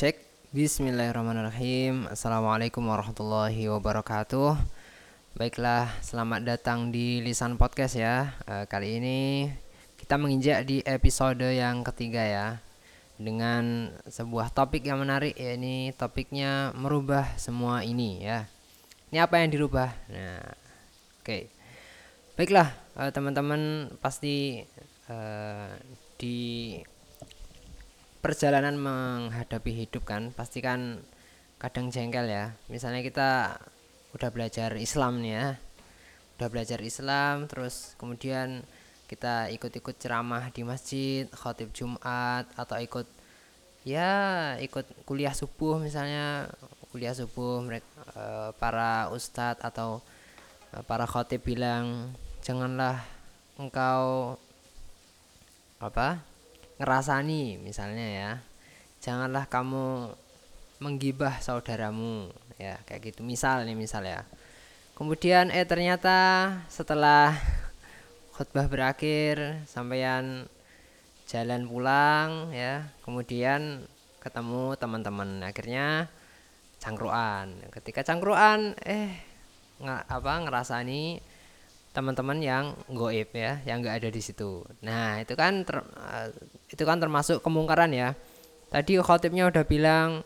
Cek. Bismillahirrahmanirrahim. Assalamualaikum warahmatullahi wabarakatuh. Baiklah, selamat datang di Lisan Podcast ya. E, kali ini kita menginjak di episode yang ketiga ya. Dengan sebuah topik yang menarik ya ini topiknya merubah semua ini ya. Ini apa yang dirubah? Nah, oke. Okay. Baiklah, eh, teman-teman pasti uh, di perjalanan menghadapi hidup kan pasti kan kadang jengkel ya. Misalnya kita udah belajar Islam nih ya udah belajar Islam terus kemudian kita ikut-ikut ceramah di masjid khotib Jumat atau ikut ya ikut kuliah subuh misalnya kuliah subuh mereka eh, para ustadz atau eh, para khotib bilang janganlah engkau apa ngerasani misalnya ya janganlah kamu menggibah saudaramu ya kayak gitu. Misal nih misal ya. Kemudian eh ternyata setelah khutbah berakhir sampean jalan pulang ya kemudian ketemu teman-teman. Akhirnya cangkruan ketika cangkruan eh nggak apa ngerasani teman-teman yang goib ya, yang nggak ada di situ. Nah itu kan ter, uh, itu kan termasuk kemungkaran ya. Tadi khotibnya udah bilang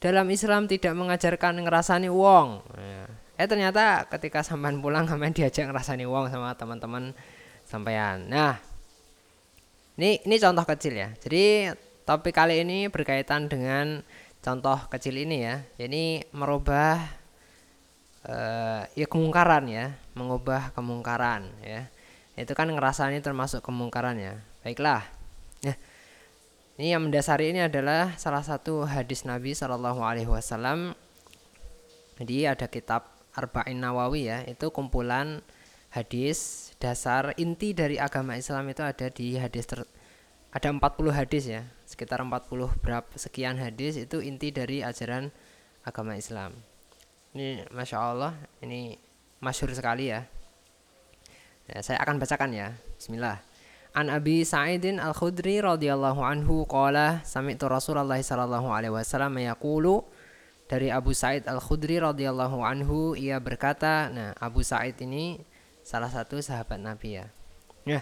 dalam Islam tidak mengajarkan ngerasani wong. Nah, eh ternyata ketika sampean pulang sampean diajak ngerasani wong sama teman-teman sampean. Nah ini ini contoh kecil ya. Jadi topik kali ini berkaitan dengan contoh kecil ini ya. Jadi merubah uh, ya kemungkaran ya mengubah kemungkaran ya. Itu kan ngerasa ini termasuk kemungkaran ya. Baiklah. Ya ini yang mendasari ini adalah salah satu hadis Nabi Shallallahu Alaihi Wasallam. Jadi ada kitab Arba'in Nawawi ya. Itu kumpulan hadis dasar inti dari agama Islam itu ada di hadis ter, ada 40 hadis ya. Sekitar 40 berapa sekian hadis itu inti dari ajaran agama Islam. Ini masya Allah ini masyhur sekali ya. ya saya akan bacakan ya. Bismillah. An Abi Sa'idin Al-Khudri radhiyallahu anhu qala sami'tu Rasulullah sallallahu alaihi wasallam yaqulu dari Abu Sa'id Al-Khudri radhiyallahu anhu ia berkata nah Abu Sa'id ini salah satu sahabat Nabi ya. Ya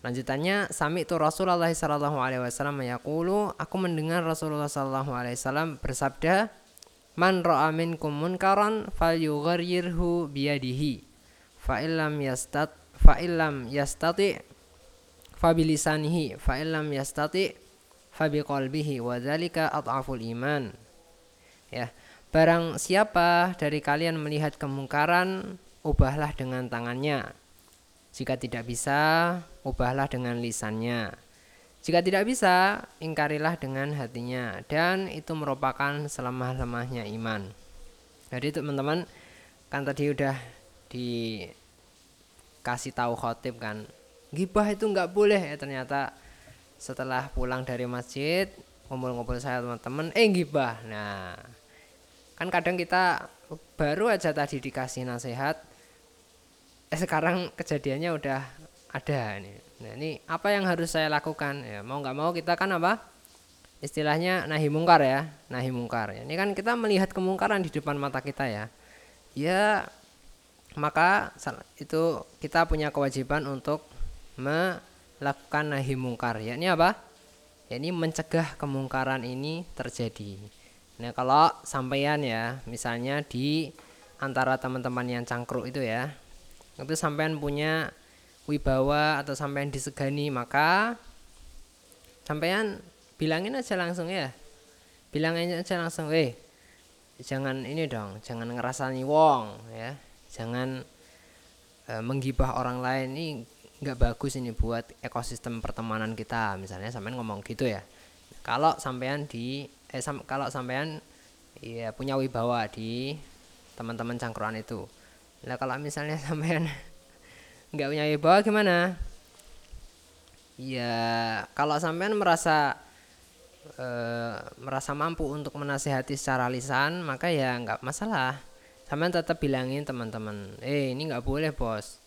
lanjutannya sami'tu Rasulullah sallallahu alaihi wasallam yaqulu aku mendengar Rasulullah sallallahu alaihi wasallam bersabda Man ra'a minkum munkaran falyughayyirhu biyadihi. Fa illam yastat fa illam yastati fa bilisanihi fa illam yastati fa biqalbihi wa dzalika adhaful iman. Ya. Barang siapa dari kalian melihat kemungkaran, ubahlah dengan tangannya. Jika tidak bisa, ubahlah dengan lisannya. Jika tidak bisa, ingkarilah dengan hatinya dan itu merupakan selemah-lemahnya iman. Jadi teman-teman kan tadi udah dikasih tahu khotib kan gibah itu nggak boleh. Ya ternyata setelah pulang dari masjid ngumpul-ngumpul saya teman-teman eh gibah. Nah kan kadang kita baru aja tadi dikasih nasihat eh sekarang kejadiannya udah ada nih Nah ini apa yang harus saya lakukan? Ya mau nggak mau kita kan apa? Istilahnya nahi mungkar ya, nahi mungkar. Ini kan kita melihat kemungkaran di depan mata kita ya. Ya maka itu kita punya kewajiban untuk melakukan nahi mungkar. Ya ini apa? Ya ini mencegah kemungkaran ini terjadi. Nah kalau sampean ya, misalnya di antara teman-teman yang cangkruk itu ya, itu sampean punya wibawa atau sampean disegani maka sampean bilangin aja langsung ya. Bilangin aja langsung eh jangan ini dong jangan ngerasani wong ya. Jangan e, menggibah orang lain. Ini nggak bagus ini buat ekosistem pertemanan kita. Misalnya sampean ngomong gitu ya. Kalau sampean di eh sam, kalau sampean ya punya wibawa di teman-teman cangkruan itu. Nah kalau misalnya sampean nggak punya wibawa gimana? Ya kalau sampean merasa e, merasa mampu untuk menasehati secara lisan maka ya nggak masalah. Sampean tetap bilangin teman-teman eh ini nggak boleh bos.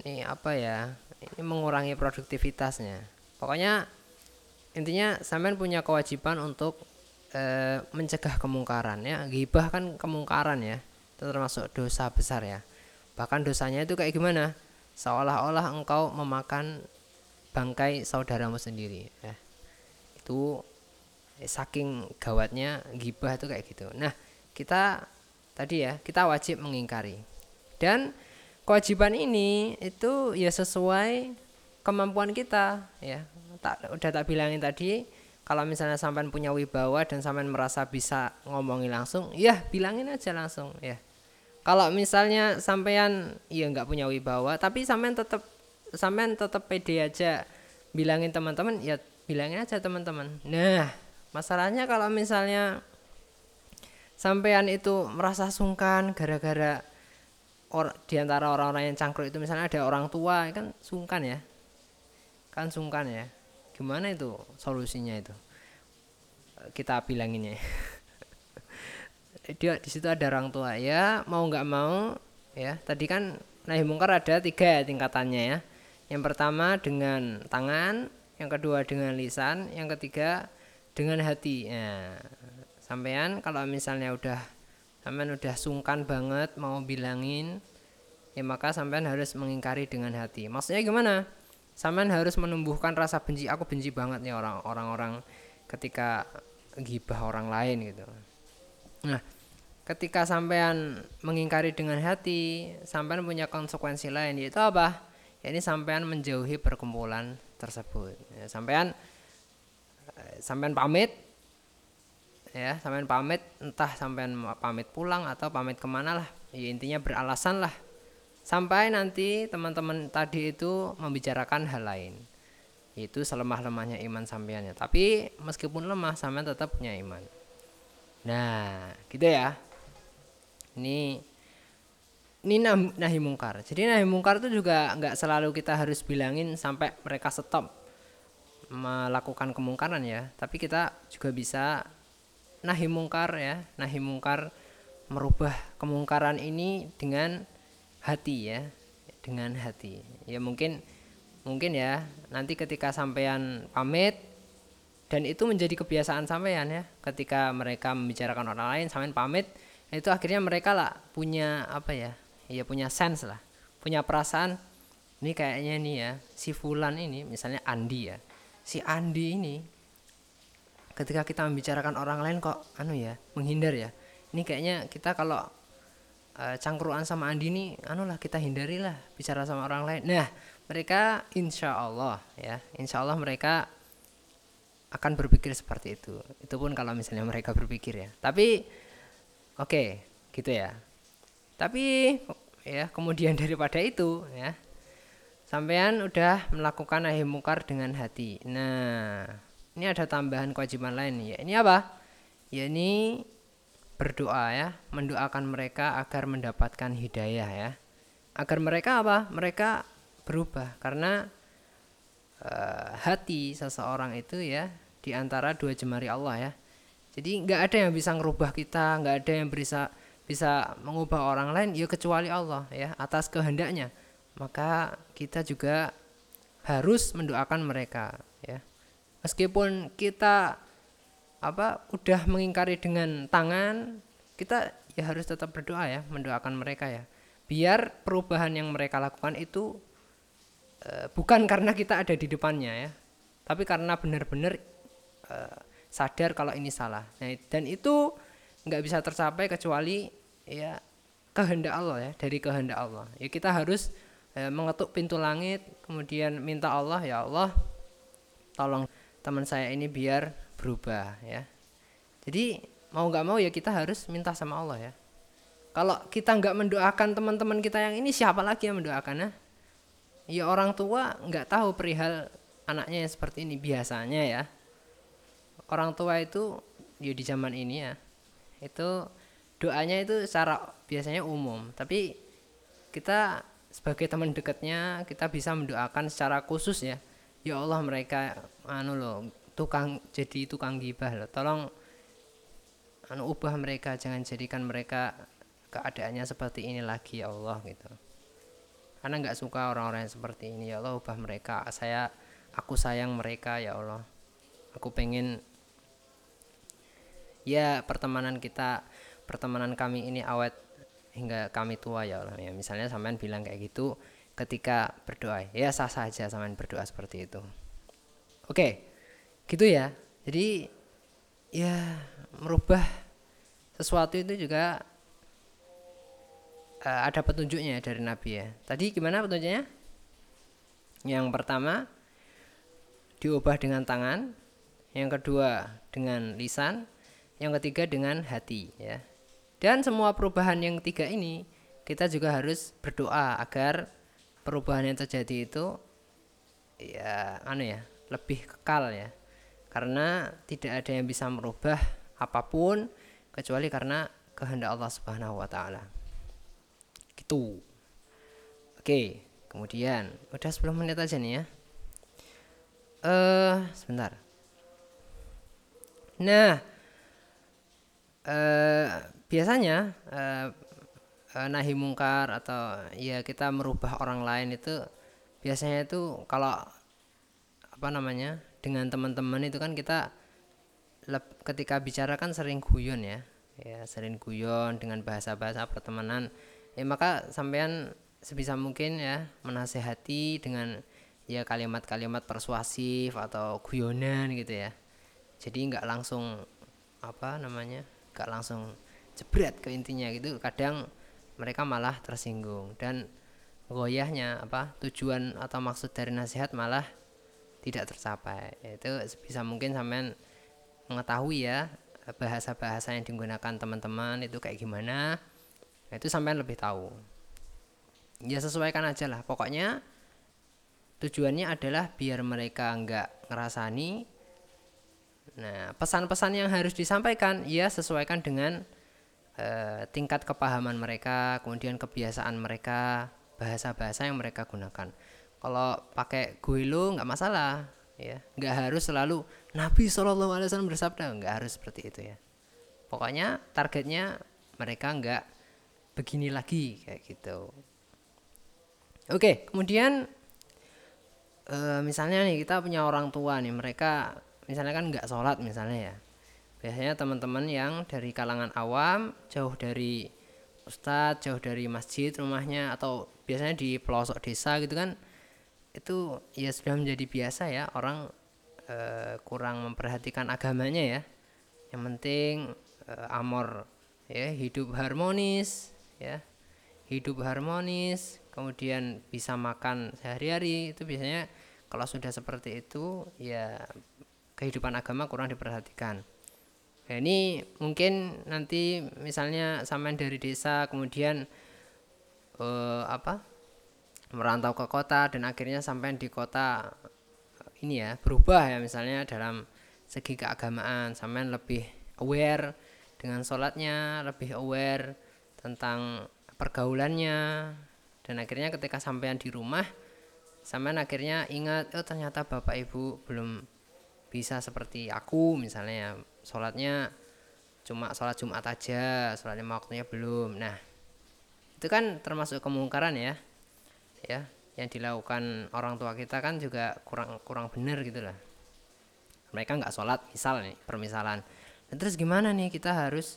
Ini apa ya? Ini mengurangi produktivitasnya. Pokoknya intinya sampean punya kewajiban untuk e, mencegah kemungkaran ya. Gibah kan kemungkaran ya. Itu termasuk dosa besar ya. Bahkan dosanya itu kayak gimana seolah-olah engkau memakan bangkai saudaramu sendiri ya. Itu eh, saking gawatnya gibah itu kayak gitu. Nah kita tadi ya kita wajib mengingkari. Dan kewajiban ini itu ya sesuai kemampuan kita ya. Tak udah tak bilangin tadi kalau misalnya sampean punya wibawa dan sampean merasa bisa ngomongi langsung ya bilangin aja langsung ya kalau misalnya sampean ya nggak punya wibawa tapi sampean tetap sampean tetap pede aja bilangin teman-teman ya bilangin aja teman-teman. Nah masalahnya kalau misalnya sampean itu merasa sungkan gara-gara or, di antara orang-orang yang cangkruk itu misalnya ada orang tua kan sungkan ya? Kan sungkan ya? Gimana itu solusinya itu? Kita bilanginnya dia di situ ada orang tua ya mau nggak mau ya. Tadi kan nahi mungkar ada tiga ya tingkatannya ya. Yang pertama dengan tangan yang kedua dengan lisan yang ketiga dengan hati. Ya sampean kalau misalnya udah sampean udah sungkan banget mau bilangin ya maka sampean harus mengingkari dengan hati. Maksudnya gimana? Sampean harus menumbuhkan rasa benci. Aku benci banget nih orang orang ketika gibah orang lain gitu. Nah ketika sampean mengingkari dengan hati sampean punya konsekuensi lain yaitu apa? Ya ini sampean menjauhi perkumpulan tersebut. Ya, sampean eh, sampean pamit ya sampean pamit entah sampean pamit pulang atau pamit ke mana lah. Ya intinya beralasan lah. Sampai nanti teman-teman tadi itu membicarakan hal lain. Itu selemah-lemahnya iman sampeannya. Tapi meskipun lemah sampean tetap punya iman. Nah gitu ya ini ini nahi mungkar. Jadi nahi mungkar itu juga nggak selalu kita harus bilangin sampai mereka stop melakukan kemungkaran ya. Tapi kita juga bisa nahi mungkar ya nahi mungkar merubah kemungkaran ini dengan hati ya dengan hati. Ya mungkin mungkin ya nanti ketika sampean pamit dan itu menjadi kebiasaan sampean ya. Ketika mereka membicarakan orang lain sampean pamit itu akhirnya mereka lah punya apa ya ya punya sense lah. Punya perasaan ini kayaknya nih ya si Fulan ini misalnya Andi ya. Si Andi ini ketika kita membicarakan orang lain kok anu ya menghindar ya. Ini kayaknya kita kalau uh, cangkruan sama Andi nih anu lah kita hindari lah bicara sama orang lain. Nah mereka insya Allah ya insya Allah mereka akan berpikir seperti itu. Itu pun kalau misalnya mereka berpikir ya. Tapi oke gitu ya tapi ya kemudian daripada itu ya sampean udah melakukan nahi mungkar dengan hati nah ini ada tambahan kewajiban lain ya ini apa ya ini berdoa ya, mendoakan mereka agar mendapatkan hidayah ya. Agar mereka apa? Mereka berubah karena uh, hati seseorang itu ya di antara dua jemari Allah ya. Jadi nggak ada yang bisa ngerubah kita, nggak ada yang bisa bisa mengubah orang lain ya kecuali Allah ya atas kehendaknya. Maka kita juga harus mendoakan mereka ya. Meskipun kita apa udah mengingkari dengan tangan kita ya harus tetap berdoa ya mendoakan mereka ya biar perubahan yang mereka lakukan itu e, bukan karena kita ada di depannya ya tapi karena benar-benar e, sadar kalau ini salah. Nah, dan itu nggak bisa tercapai kecuali ya kehendak Allah ya dari kehendak Allah. Ya kita harus e, mengetuk pintu langit kemudian minta Allah ya Allah tolong teman saya ini biar berubah ya. Jadi mau nggak mau ya kita harus minta sama Allah ya. Kalau kita nggak mendoakan teman-teman kita yang ini siapa lagi yang mendoakan ya ya orang tua nggak tahu perihal anaknya yang seperti ini biasanya ya orang tua itu ya di zaman ini ya itu doanya itu secara biasanya umum. Tapi kita sebagai teman dekatnya kita bisa mendoakan secara khusus ya ya Allah mereka anu loh tukang jadi tukang gibah loh tolong anu ubah mereka jangan jadikan mereka keadaannya seperti ini lagi ya Allah gitu. Karena nggak suka orang-orang seperti ini ya Allah ubah mereka saya aku sayang mereka ya Allah. Aku pengen ya pertemanan kita pertemanan kami ini awet hingga kami tua ya Allah ya. Misalnya sampean bilang kayak gitu ketika berdoa ya sah saja sampean berdoa seperti itu. Oke gitu ya. Jadi ya merubah sesuatu itu juga uh, ada petunjuknya dari Nabi ya. Tadi gimana petunjuknya? Yang pertama diubah dengan tangan. Yang kedua dengan lisan, yang ketiga dengan hati ya. Dan semua perubahan yang tiga ini kita juga harus berdoa agar perubahan yang terjadi itu ya anu ya, lebih kekal ya. Karena tidak ada yang bisa merubah apa pun kecuali karena kehendak Allah Subhanahu wa taala. Gitu. Oke, kemudian udah 10 menit aja nih ya. Eh, uh, sebentar. Nah, eh, biasanya eh, eh, nahi mungkar atau ya kita merubah orang lain itu biasanya itu kalau apa namanya dengan teman-teman itu kan kita ketika bicara kan sering guyon ya. Ya sering guyon dengan bahasa-bahasa pertemanan. Ya maka sampean sebisa mungkin ya menasehati dengan ya kalimat-kalimat persuasif atau guyonan gitu ya. Jadi nggak langsung apa namanya nggak langsung jebret ke intinya gitu. Kadang mereka malah tersinggung dan goyahnya apa tujuan atau maksud dari nasihat malah tidak tercapai. Itu bisa mungkin sampean mengetahui ya bahasa-bahasa yang digunakan teman-teman itu kayak gimana nah, itu sampean lebih tahu. Ya sesuaikan aja lah. Pokoknya tujuannya adalah biar mereka nggak ngerasani Nah, pesan-pesan yang harus disampaikan ya sesuaikan dengan uh, tingkat kepahaman mereka, kemudian kebiasaan mereka, bahasa-bahasa yang mereka gunakan. Kalau pakai gue lo nggak masalah, ya nggak harus selalu Nabi Shallallahu Alaihi Wasallam bersabda, nggak harus seperti itu ya. Pokoknya targetnya mereka nggak begini lagi kayak gitu. Oke, kemudian uh, misalnya nih kita punya orang tua nih, mereka misalnya kan nggak sholat misalnya ya. Biasanya teman-teman yang dari kalangan awam jauh dari ustadz jauh dari masjid rumahnya atau biasanya di pelosok desa gitu kan itu ya sudah menjadi biasa ya orang e, kurang memperhatikan agamanya ya. Yang penting e, amor ya hidup harmonis ya hidup harmonis kemudian bisa makan sehari-hari itu biasanya kalau sudah seperti itu ya kehidupan agama kurang diperhatikan. Nah, ini mungkin nanti misalnya sampai dari desa kemudian eh, apa merantau ke kota dan akhirnya sampai di kota ini ya berubah ya misalnya dalam segi keagamaan sampai lebih aware dengan sholatnya lebih aware tentang pergaulannya dan akhirnya ketika sampean di rumah sampean akhirnya ingat oh ternyata bapak ibu belum bisa seperti aku misalnya ya sholatnya cuma sholat Jumat aja sholat lima waktunya belum. Nah itu kan termasuk kemungkaran ya ya yang dilakukan orang tua kita kan juga kurang kurang benar gitu lah. Mereka nggak sholat misal nih permisalan. Nah, terus gimana nih kita harus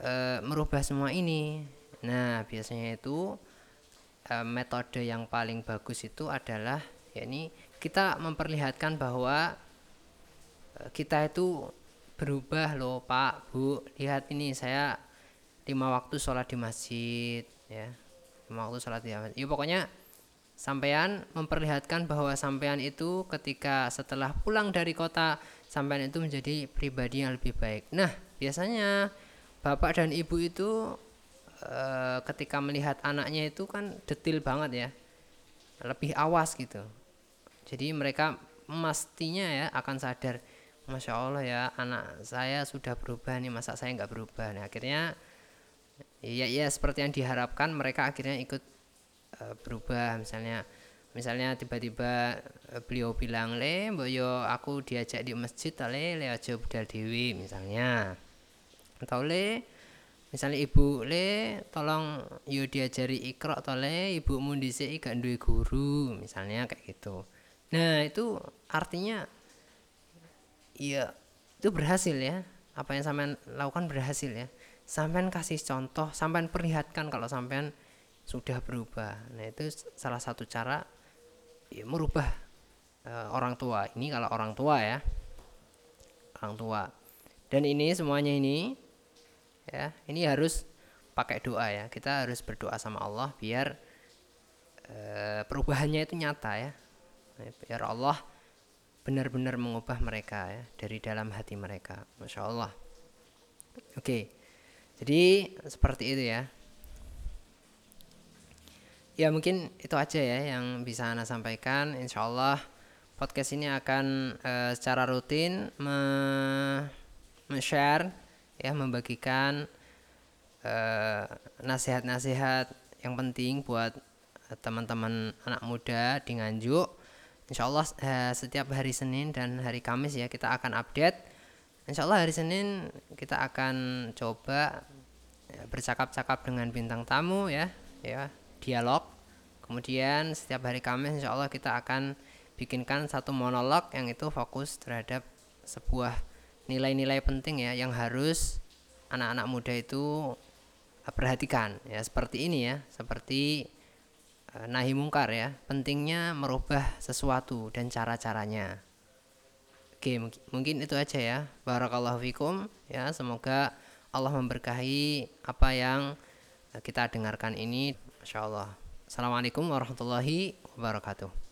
e, merubah semua ini? Nah biasanya itu e, metode yang paling bagus itu adalah yakni kita memperlihatkan bahwa kita itu berubah loh pak. Bu lihat ini saya lima waktu sholat di masjid ya. Lima waktu sholat di masjid. Ya pokoknya sampean memperlihatkan bahwa sampean itu ketika setelah pulang dari kota sampean itu menjadi pribadi yang lebih baik. Nah biasanya bapak dan ibu itu e, ketika melihat anaknya itu kan detil banget ya. Lebih awas gitu. Jadi mereka mestinya ya akan sadar Masya Allah ya anak saya sudah berubah nih masa saya nggak berubah nih. Akhirnya ya ya seperti yang diharapkan mereka akhirnya ikut uh, berubah. Misalnya misalnya tiba-tiba uh, beliau bilang le boyo aku diajak di masjid le? Le aja budal dewi misalnya. Atau le misalnya ibu le tolong yo diajari ikro atau le? Ibu mundisi gak duwe guru misalnya kayak gitu. Nah itu artinya Iya, itu berhasil ya. apa yang sampean lakukan berhasil ya. Sampean kasih contoh sampean perlihatkan kalau sampean sudah berubah. Nah itu salah satu cara ya, merubah uh, orang tua ini kalau orang tua ya. Orang tua. Dan ini semuanya ini ya ini harus pakai doa ya. Kita harus berdoa sama Allah biar uh, perubahannya itu nyata ya. Biar Allah benar-benar mengubah mereka ya dari dalam hati mereka. Masya Allah. Oke jadi seperti itu ya. Ya mungkin itu aja ya yang bisa anda sampaikan. Insya Allah podcast ini akan uh, secara rutin me-share ya membagikan uh, nasihat-nasihat yang penting buat teman-teman anak muda di Nganjuk Insya Allah uh, setiap hari Senin dan hari Kamis ya kita akan update Insya Allah hari Senin kita akan coba ya, bercakap-cakap dengan bintang tamu ya ya dialog. Kemudian setiap hari Kamis insya Allah kita akan bikinkan satu monolog yang itu fokus terhadap sebuah nilai-nilai penting ya yang harus anak-anak muda itu perhatikan ya seperti ini ya seperti nahi mungkar ya pentingnya merubah sesuatu dan cara-caranya. Oke mungkin itu aja ya. Barakallahu fikum ya semoga Allah memberkahi apa yang kita dengarkan ini. Masya Allah. Assalamualaikum warahmatullahi wabarakatuh